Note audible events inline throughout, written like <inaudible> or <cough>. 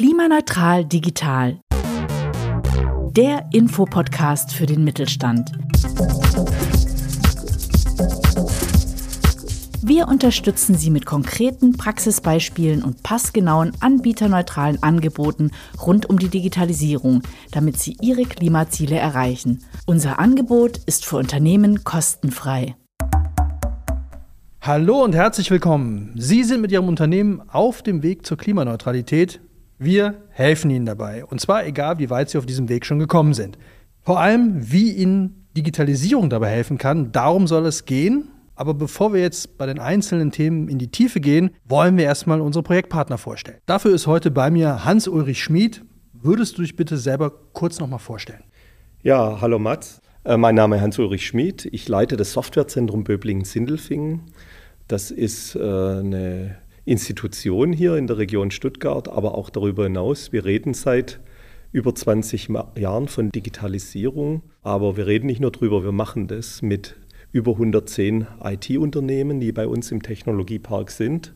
Klimaneutral digital. Der Infopodcast für den Mittelstand. Wir unterstützen Sie mit konkreten Praxisbeispielen und passgenauen anbieterneutralen Angeboten rund um die Digitalisierung, damit Sie Ihre Klimaziele erreichen. Unser Angebot ist für Unternehmen kostenfrei. Hallo und herzlich willkommen. Sie sind mit Ihrem Unternehmen auf dem Weg zur Klimaneutralität. Wir helfen Ihnen dabei. Und zwar egal, wie weit Sie auf diesem Weg schon gekommen sind. Vor allem, wie Ihnen Digitalisierung dabei helfen kann, darum soll es gehen. Aber bevor wir jetzt bei den einzelnen Themen in die Tiefe gehen, wollen wir erstmal unsere Projektpartner vorstellen. Dafür ist heute bei mir Hans-Ulrich Schmid. Würdest du dich bitte selber kurz nochmal vorstellen? Ja, hallo Mats. Äh, mein Name ist Hans-Ulrich Schmid. Ich leite das Softwarezentrum Böblingen-Sindelfingen. Das ist äh, eine Institution hier in der Region Stuttgart, aber auch darüber hinaus. Wir reden seit über 20 Jahren von Digitalisierung, aber wir reden nicht nur drüber, wir machen das mit über 110 IT-Unternehmen, die bei uns im Technologiepark sind.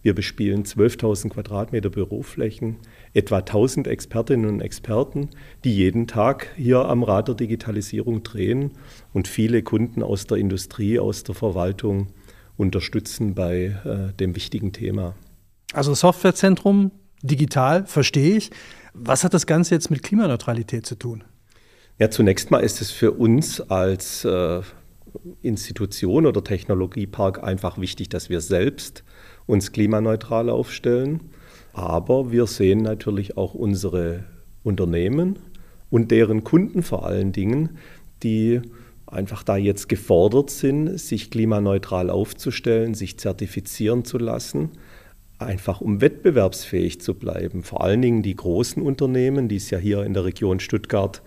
Wir bespielen 12.000 Quadratmeter Büroflächen, etwa 1.000 Expertinnen und Experten, die jeden Tag hier am Rad der Digitalisierung drehen und viele Kunden aus der Industrie, aus der Verwaltung unterstützen bei äh, dem wichtigen Thema. Also Softwarezentrum, digital, verstehe ich. Was hat das Ganze jetzt mit Klimaneutralität zu tun? Ja, zunächst mal ist es für uns als äh, Institution oder Technologiepark einfach wichtig, dass wir selbst uns klimaneutral aufstellen. Aber wir sehen natürlich auch unsere Unternehmen und deren Kunden vor allen Dingen, die einfach da jetzt gefordert sind, sich klimaneutral aufzustellen, sich zertifizieren zu lassen, einfach um wettbewerbsfähig zu bleiben. Vor allen Dingen die großen Unternehmen, die es ja hier in der Region Stuttgart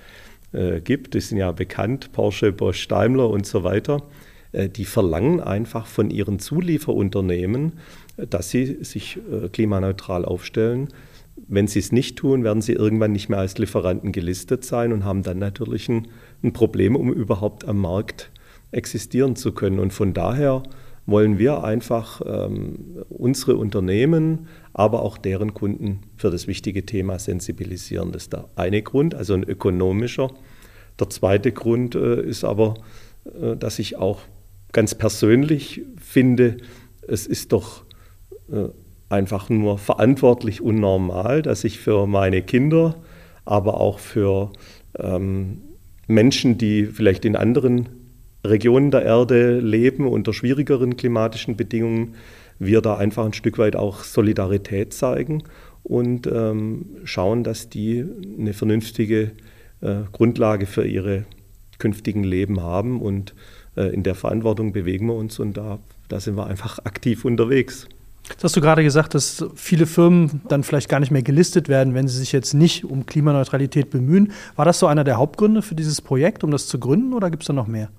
äh, gibt, die sind ja bekannt, Porsche, Bosch, Daimler und so weiter, äh, die verlangen einfach von ihren Zulieferunternehmen, äh, dass sie sich äh, klimaneutral aufstellen. Wenn sie es nicht tun, werden sie irgendwann nicht mehr als Lieferanten gelistet sein und haben dann natürlich ein ein Problem, um überhaupt am Markt existieren zu können. Und von daher wollen wir einfach ähm, unsere Unternehmen, aber auch deren Kunden für das wichtige Thema sensibilisieren. Das ist der eine Grund, also ein ökonomischer. Der zweite Grund äh, ist aber, äh, dass ich auch ganz persönlich finde, es ist doch äh, einfach nur verantwortlich und normal, dass ich für meine Kinder, aber auch für ähm, Menschen, die vielleicht in anderen Regionen der Erde leben, unter schwierigeren klimatischen Bedingungen, wir da einfach ein Stück weit auch Solidarität zeigen und ähm, schauen, dass die eine vernünftige äh, Grundlage für ihre künftigen Leben haben. Und äh, in der Verantwortung bewegen wir uns und da, da sind wir einfach aktiv unterwegs. Jetzt hast du gerade gesagt, dass viele Firmen dann vielleicht gar nicht mehr gelistet werden, wenn sie sich jetzt nicht um Klimaneutralität bemühen. War das so einer der Hauptgründe für dieses Projekt, um das zu gründen, oder gibt es da noch mehr?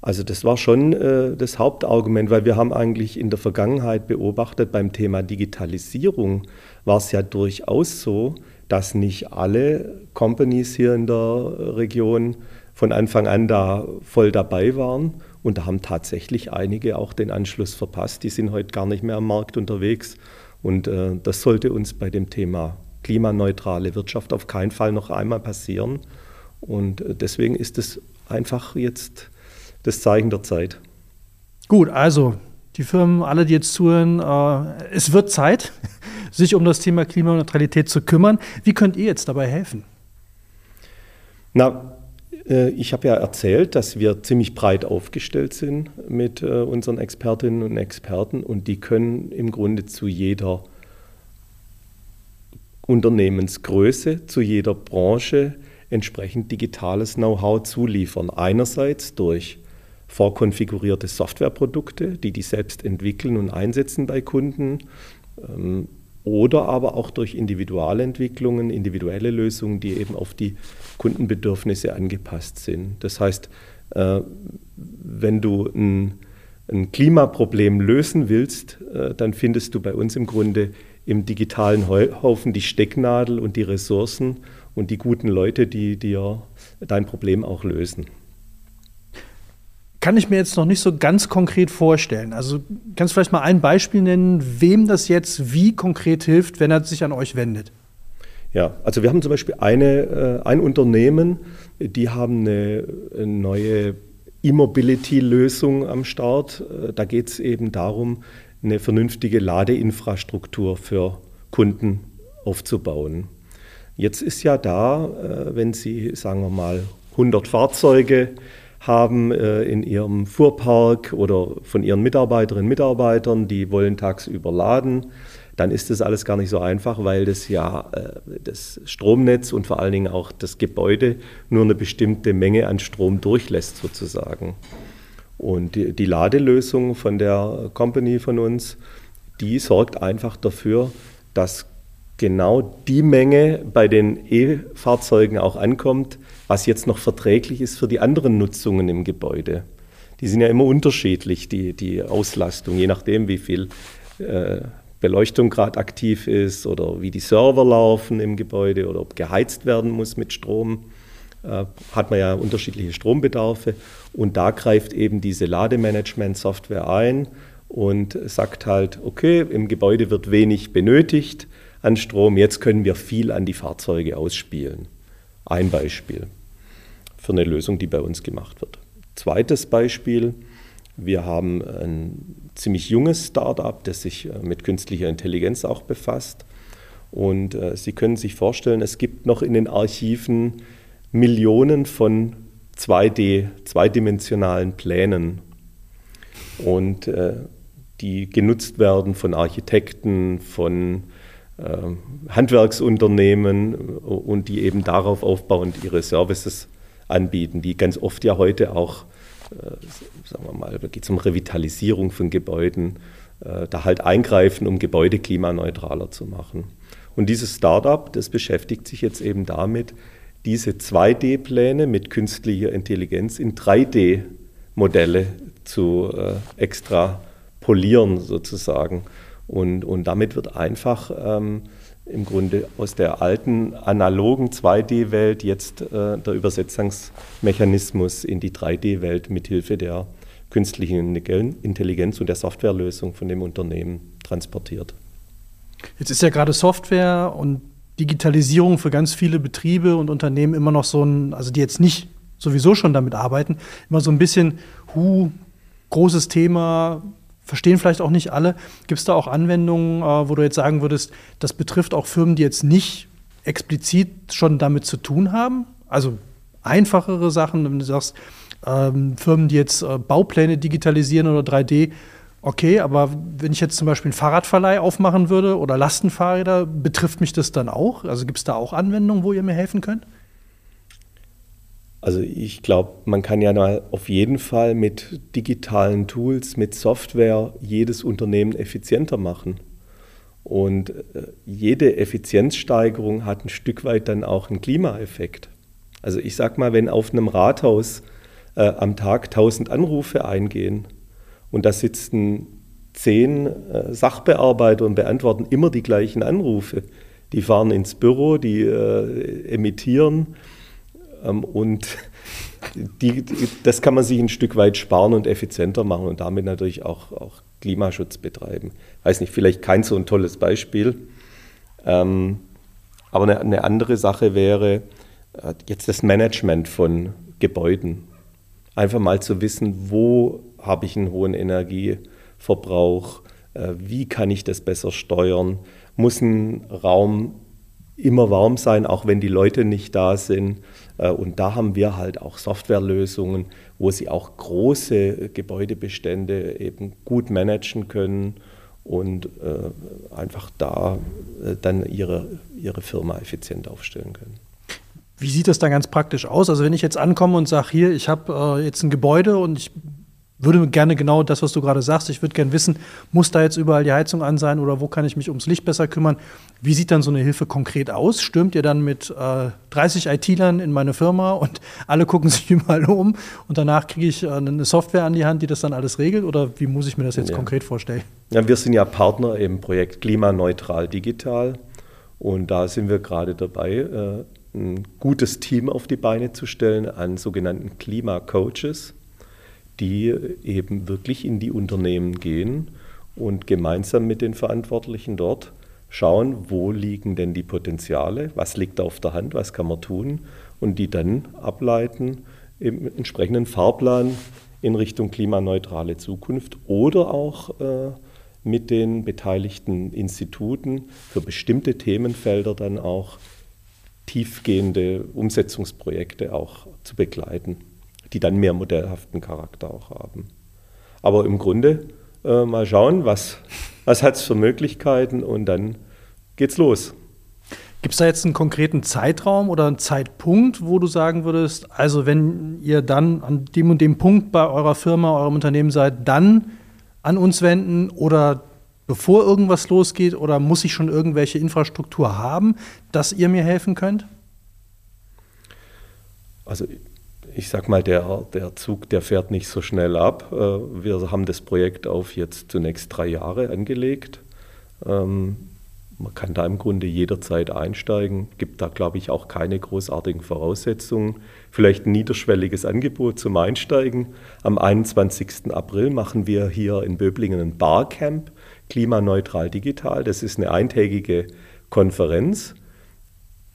Also das war schon äh, das Hauptargument, weil wir haben eigentlich in der Vergangenheit beobachtet, beim Thema Digitalisierung war es ja durchaus so, dass nicht alle Companies hier in der Region von Anfang an da voll dabei waren und da haben tatsächlich einige auch den Anschluss verpasst. Die sind heute gar nicht mehr am Markt unterwegs. Und äh, das sollte uns bei dem Thema klimaneutrale Wirtschaft auf keinen Fall noch einmal passieren. Und äh, deswegen ist es einfach jetzt das Zeichen der Zeit. Gut, also die Firmen, alle, die jetzt zuhören, äh, es wird Zeit, <laughs> sich um das Thema Klimaneutralität zu kümmern. Wie könnt ihr jetzt dabei helfen? Na, ich habe ja erzählt, dass wir ziemlich breit aufgestellt sind mit äh, unseren Expertinnen und Experten und die können im Grunde zu jeder Unternehmensgröße, zu jeder Branche entsprechend digitales Know-how zuliefern. Einerseits durch vorkonfigurierte Softwareprodukte, die die selbst entwickeln und einsetzen bei Kunden. Oder aber auch durch Individualentwicklungen, individuelle Lösungen, die eben auf die Kundenbedürfnisse angepasst sind. Das heißt, äh, wenn du ein, ein Klimaproblem lösen willst, äh, dann findest du bei uns im Grunde im digitalen Haufen die Stecknadel und die Ressourcen und die guten Leute, die dir dein Problem auch lösen. Kann ich mir jetzt noch nicht so ganz konkret vorstellen. Also kannst du vielleicht mal ein Beispiel nennen, wem das jetzt wie konkret hilft, wenn er sich an euch wendet? Ja, also wir haben zum Beispiel eine, äh, ein Unternehmen, die haben eine, eine neue E-Mobility-Lösung am Start. Äh, da geht es eben darum, eine vernünftige Ladeinfrastruktur für Kunden aufzubauen. Jetzt ist ja da, äh, wenn Sie, sagen wir mal, 100 Fahrzeuge haben äh, in ihrem Fuhrpark oder von ihren Mitarbeiterinnen und Mitarbeitern, die wollen tagsüber laden, dann ist das alles gar nicht so einfach, weil das ja äh, das Stromnetz und vor allen Dingen auch das Gebäude nur eine bestimmte Menge an Strom durchlässt sozusagen. Und die, die Ladelösung von der Company von uns, die sorgt einfach dafür, dass genau die Menge bei den E-Fahrzeugen auch ankommt, was jetzt noch verträglich ist für die anderen Nutzungen im Gebäude. Die sind ja immer unterschiedlich, die, die Auslastung, je nachdem, wie viel äh, Beleuchtung gerade aktiv ist oder wie die Server laufen im Gebäude oder ob geheizt werden muss mit Strom. Äh, hat man ja unterschiedliche Strombedarfe und da greift eben diese Lademanagement-Software ein und sagt halt, okay, im Gebäude wird wenig benötigt an Strom, jetzt können wir viel an die Fahrzeuge ausspielen. Ein Beispiel für eine Lösung, die bei uns gemacht wird. Zweites Beispiel, wir haben ein ziemlich junges Startup, das sich äh, mit künstlicher Intelligenz auch befasst. Und äh, Sie können sich vorstellen, es gibt noch in den Archiven Millionen von 2D, zweidimensionalen Plänen. Und äh, die genutzt werden von Architekten, von Handwerksunternehmen und die eben darauf aufbauend ihre Services anbieten, die ganz oft ja heute auch, äh, sagen wir mal, geht es um Revitalisierung von Gebäuden, äh, da halt eingreifen, um Gebäude klimaneutraler zu machen. Und dieses Startup, das beschäftigt sich jetzt eben damit, diese 2D-Pläne mit künstlicher Intelligenz in 3D-Modelle zu äh, extrapolieren sozusagen. Und, und damit wird einfach ähm, im Grunde aus der alten analogen 2D-Welt jetzt äh, der Übersetzungsmechanismus in die 3D-Welt mithilfe der künstlichen Intelligenz und der Softwarelösung von dem Unternehmen transportiert. Jetzt ist ja gerade Software und Digitalisierung für ganz viele Betriebe und Unternehmen immer noch so ein, also die jetzt nicht sowieso schon damit arbeiten, immer so ein bisschen, hu, großes Thema, verstehen vielleicht auch nicht alle. Gibt es da auch Anwendungen, äh, wo du jetzt sagen würdest, das betrifft auch Firmen, die jetzt nicht explizit schon damit zu tun haben? Also einfachere Sachen, wenn du sagst, ähm, Firmen, die jetzt äh, Baupläne digitalisieren oder 3D, okay, aber wenn ich jetzt zum Beispiel einen Fahrradverleih aufmachen würde oder Lastenfahrräder, betrifft mich das dann auch? Also gibt es da auch Anwendungen, wo ihr mir helfen könnt? Also ich glaube, man kann ja auf jeden Fall mit digitalen Tools, mit Software jedes Unternehmen effizienter machen. Und äh, jede Effizienzsteigerung hat ein Stück weit dann auch einen Klimaeffekt. Also ich sage mal, wenn auf einem Rathaus äh, am Tag 1000 Anrufe eingehen und da sitzen zehn äh, Sachbearbeiter und beantworten immer die gleichen Anrufe, die fahren ins Büro, die äh, emittieren, und die, die, das kann man sich ein Stück weit sparen und effizienter machen und damit natürlich auch, auch Klimaschutz betreiben. Weiß nicht, vielleicht kein so ein tolles Beispiel. Ähm, aber eine, eine, andere Sache wäre äh, jetzt das Management von Gebäuden. Einfach mal zu wissen, wo habe ich einen hohen Energieverbrauch, äh, wie kann ich das besser steuern, muss ein Raum immer warm sein, auch wenn die Leute nicht da sind. Äh, und da haben wir halt auch Softwarelösungen, wo sie auch große Gebäudebestände eben gut managen können und äh, einfach da äh, dann ihre, ihre Firma effizient aufstellen können. Wie sieht das dann ganz praktisch aus? Also wenn ich jetzt ankomme und sage, hier, ich habe äh, jetzt ein Gebäude und ich würde gerne genau das, was du gerade sagst, ich würde gerne wissen, muss da jetzt überall die Heizung an sein oder wo kann ich mich ums Licht besser kümmern? Wie sieht dann so eine Hilfe konkret aus? Stürmt ihr dann mit äh, 30 IT-Lern in meine Firma und alle gucken <laughs> sich überall um und danach kriege ich äh, eine Software an die Hand, die das dann alles regelt? Oder wie muss ich mir das jetzt ja. konkret vorstellen? Ja, wir sind ja Partner im Projekt Klimaneutral Digital und da sind wir gerade dabei, äh, ein gutes Team auf die Beine zu stellen an sogenannten Klimacoaches die eben wirklich in die Unternehmen gehen und gemeinsam mit den Verantwortlichen dort schauen, wo liegen denn die Potenziale, was liegt auf der Hand, was kann man tun und die dann ableiten im entsprechenden Fahrplan in Richtung klimaneutrale Zukunft oder auch äh, mit den beteiligten Instituten für bestimmte Themenfelder dann auch tiefgehende Umsetzungsprojekte auch zu begleiten, die dann mehr modellhaften Charakter auch haben. Aber im Grunde äh, mal schauen, was, was hat es für Möglichkeiten und dann geht's los. Gibt es da jetzt einen konkreten Zeitraum oder einen Zeitpunkt, wo du sagen würdest, also wenn ihr dann an dem und dem Punkt bei eurer Firma, eurem Unternehmen seid, dann an uns wenden oder bevor irgendwas losgeht oder muss ich schon irgendwelche Infrastruktur haben, dass ihr mir helfen könnt? Also ich sag mal, der, der Zug, der fährt nicht so schnell ab. Äh, wir haben das Projekt auf jetzt zunächst drei Jahre angelegt. Ähm, man kann da im Grunde jederzeit einsteigen, gibt da, glaube ich, auch keine großartigen Voraussetzungen. Vielleicht ein niederschwelliges Angebot zum Einsteigen. Am 21. April machen wir hier in Böblingen ein Barcamp, klimaneutral digital. Das ist eine eintägige Konferenz.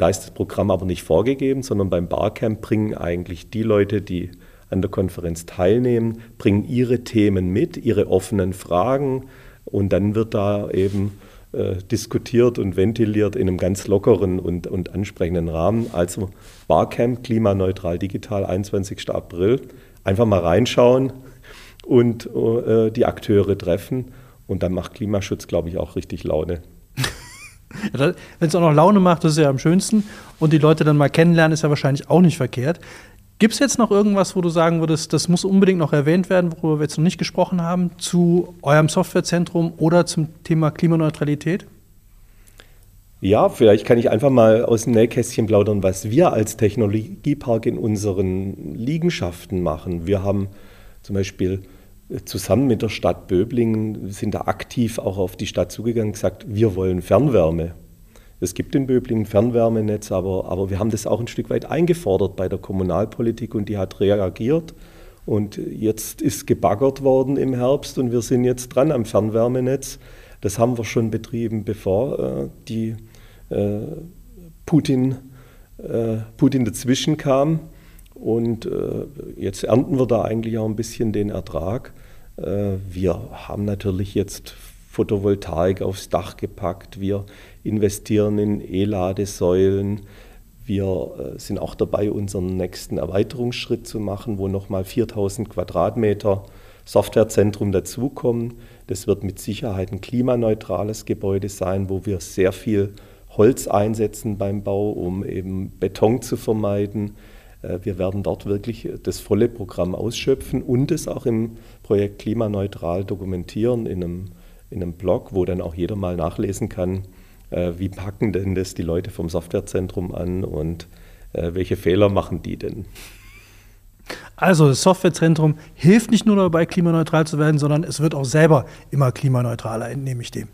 Da ist das Programm aber nicht vorgegeben, sondern beim Barcamp bringen eigentlich die Leute, die an der Konferenz teilnehmen, bringen ihre Themen mit, ihre offenen Fragen und dann wird da eben äh, diskutiert und ventiliert in einem ganz lockeren und, und ansprechenden Rahmen. Also Barcamp, klimaneutral digital, 21. April. Einfach mal reinschauen und äh, die Akteure treffen. Und dann macht Klimaschutz, glaube ich, auch richtig Laune. Wenn es auch noch Laune macht, das ist ja am schönsten. Und die Leute dann mal kennenlernen, ist ja wahrscheinlich auch nicht verkehrt. Gibt es jetzt noch irgendwas, wo du sagen würdest, das muss unbedingt noch erwähnt werden, worüber wir jetzt noch nicht gesprochen haben, zu eurem Softwarezentrum oder zum Thema Klimaneutralität? Ja, vielleicht kann ich einfach mal aus dem Nähkästchen plaudern, was wir als Technologiepark in unseren Liegenschaften machen. Wir haben zum Beispiel zusammen mit der Stadt Böblingen, sind da aktiv auch auf die Stadt zugegangen und gesagt, wir wollen Fernwärme. Es gibt in Böblingen Fernwärmenetz, aber, aber wir haben das auch ein Stück weit eingefordert bei der Kommunalpolitik und die hat reagiert. Und jetzt ist gebaggert worden im Herbst und wir sind jetzt dran am Fernwärmenetz. Das haben wir schon betrieben, bevor äh, die äh, Putin, äh, Putin dazwischen kam. Und äh, jetzt ernten wir da eigentlich auch ein bisschen den Ertrag. Äh, wir haben natürlich jetzt Photovoltaik aufs Dach gepackt. Wir investieren in E-Ladesäulen. Wir äh, sind auch dabei, unseren nächsten Erweiterungsschritt zu machen, wo nochmal 4000 Quadratmeter Softwarezentrum dazukommen. Das wird mit Sicherheit ein klimaneutrales Gebäude sein, wo wir sehr viel Holz einsetzen beim Bau, um eben Beton zu vermeiden. Äh, wir werden dort wirklich das volle Programm ausschöpfen und es auch im Projekt klimaneutral dokumentieren in einem, in einem Blog, wo dann auch jeder mal nachlesen kann, äh, wie packen denn das die Leute vom Softwarezentrum an und äh, welche Fehler machen die denn? Also das Softwarezentrum hilft nicht nur dabei, klimaneutral zu werden, sondern es wird auch selber immer klimaneutraler, entnehme ich dem.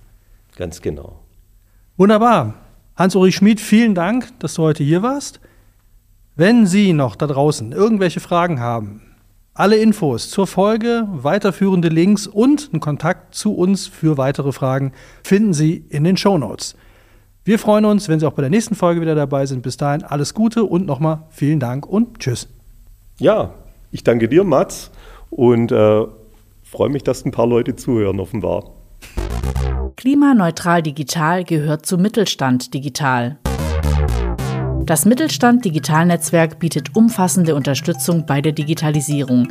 Ganz genau. Wunderbar. Hans-Uri Schmid, vielen Dank, dass du heute hier warst. Wenn Sie noch da draußen irgendwelche Fragen haben, alle Infos zur Folge, weiterführende Links und einen Kontakt zu uns für weitere Fragen finden Sie in den Show Notes. Wir freuen uns, wenn Sie auch bei der nächsten Folge wieder dabei sind. Bis dahin alles Gute und nochmal vielen Dank und tschüss. Ja, ich danke dir, Mats, und äh, freue mich, dass ein paar Leute zuhören, offenbar. Klimaneutral Digital gehört zu Mittelstand Digital. Das Mittelstand Digitalnetzwerk bietet umfassende Unterstützung bei der Digitalisierung.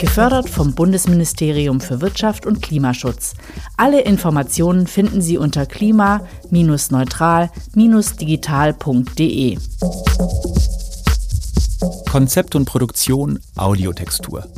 Gefördert vom Bundesministerium für Wirtschaft und Klimaschutz. Alle Informationen finden Sie unter klima-neutral-digital.de. Konzept und Produktion Audiotextur.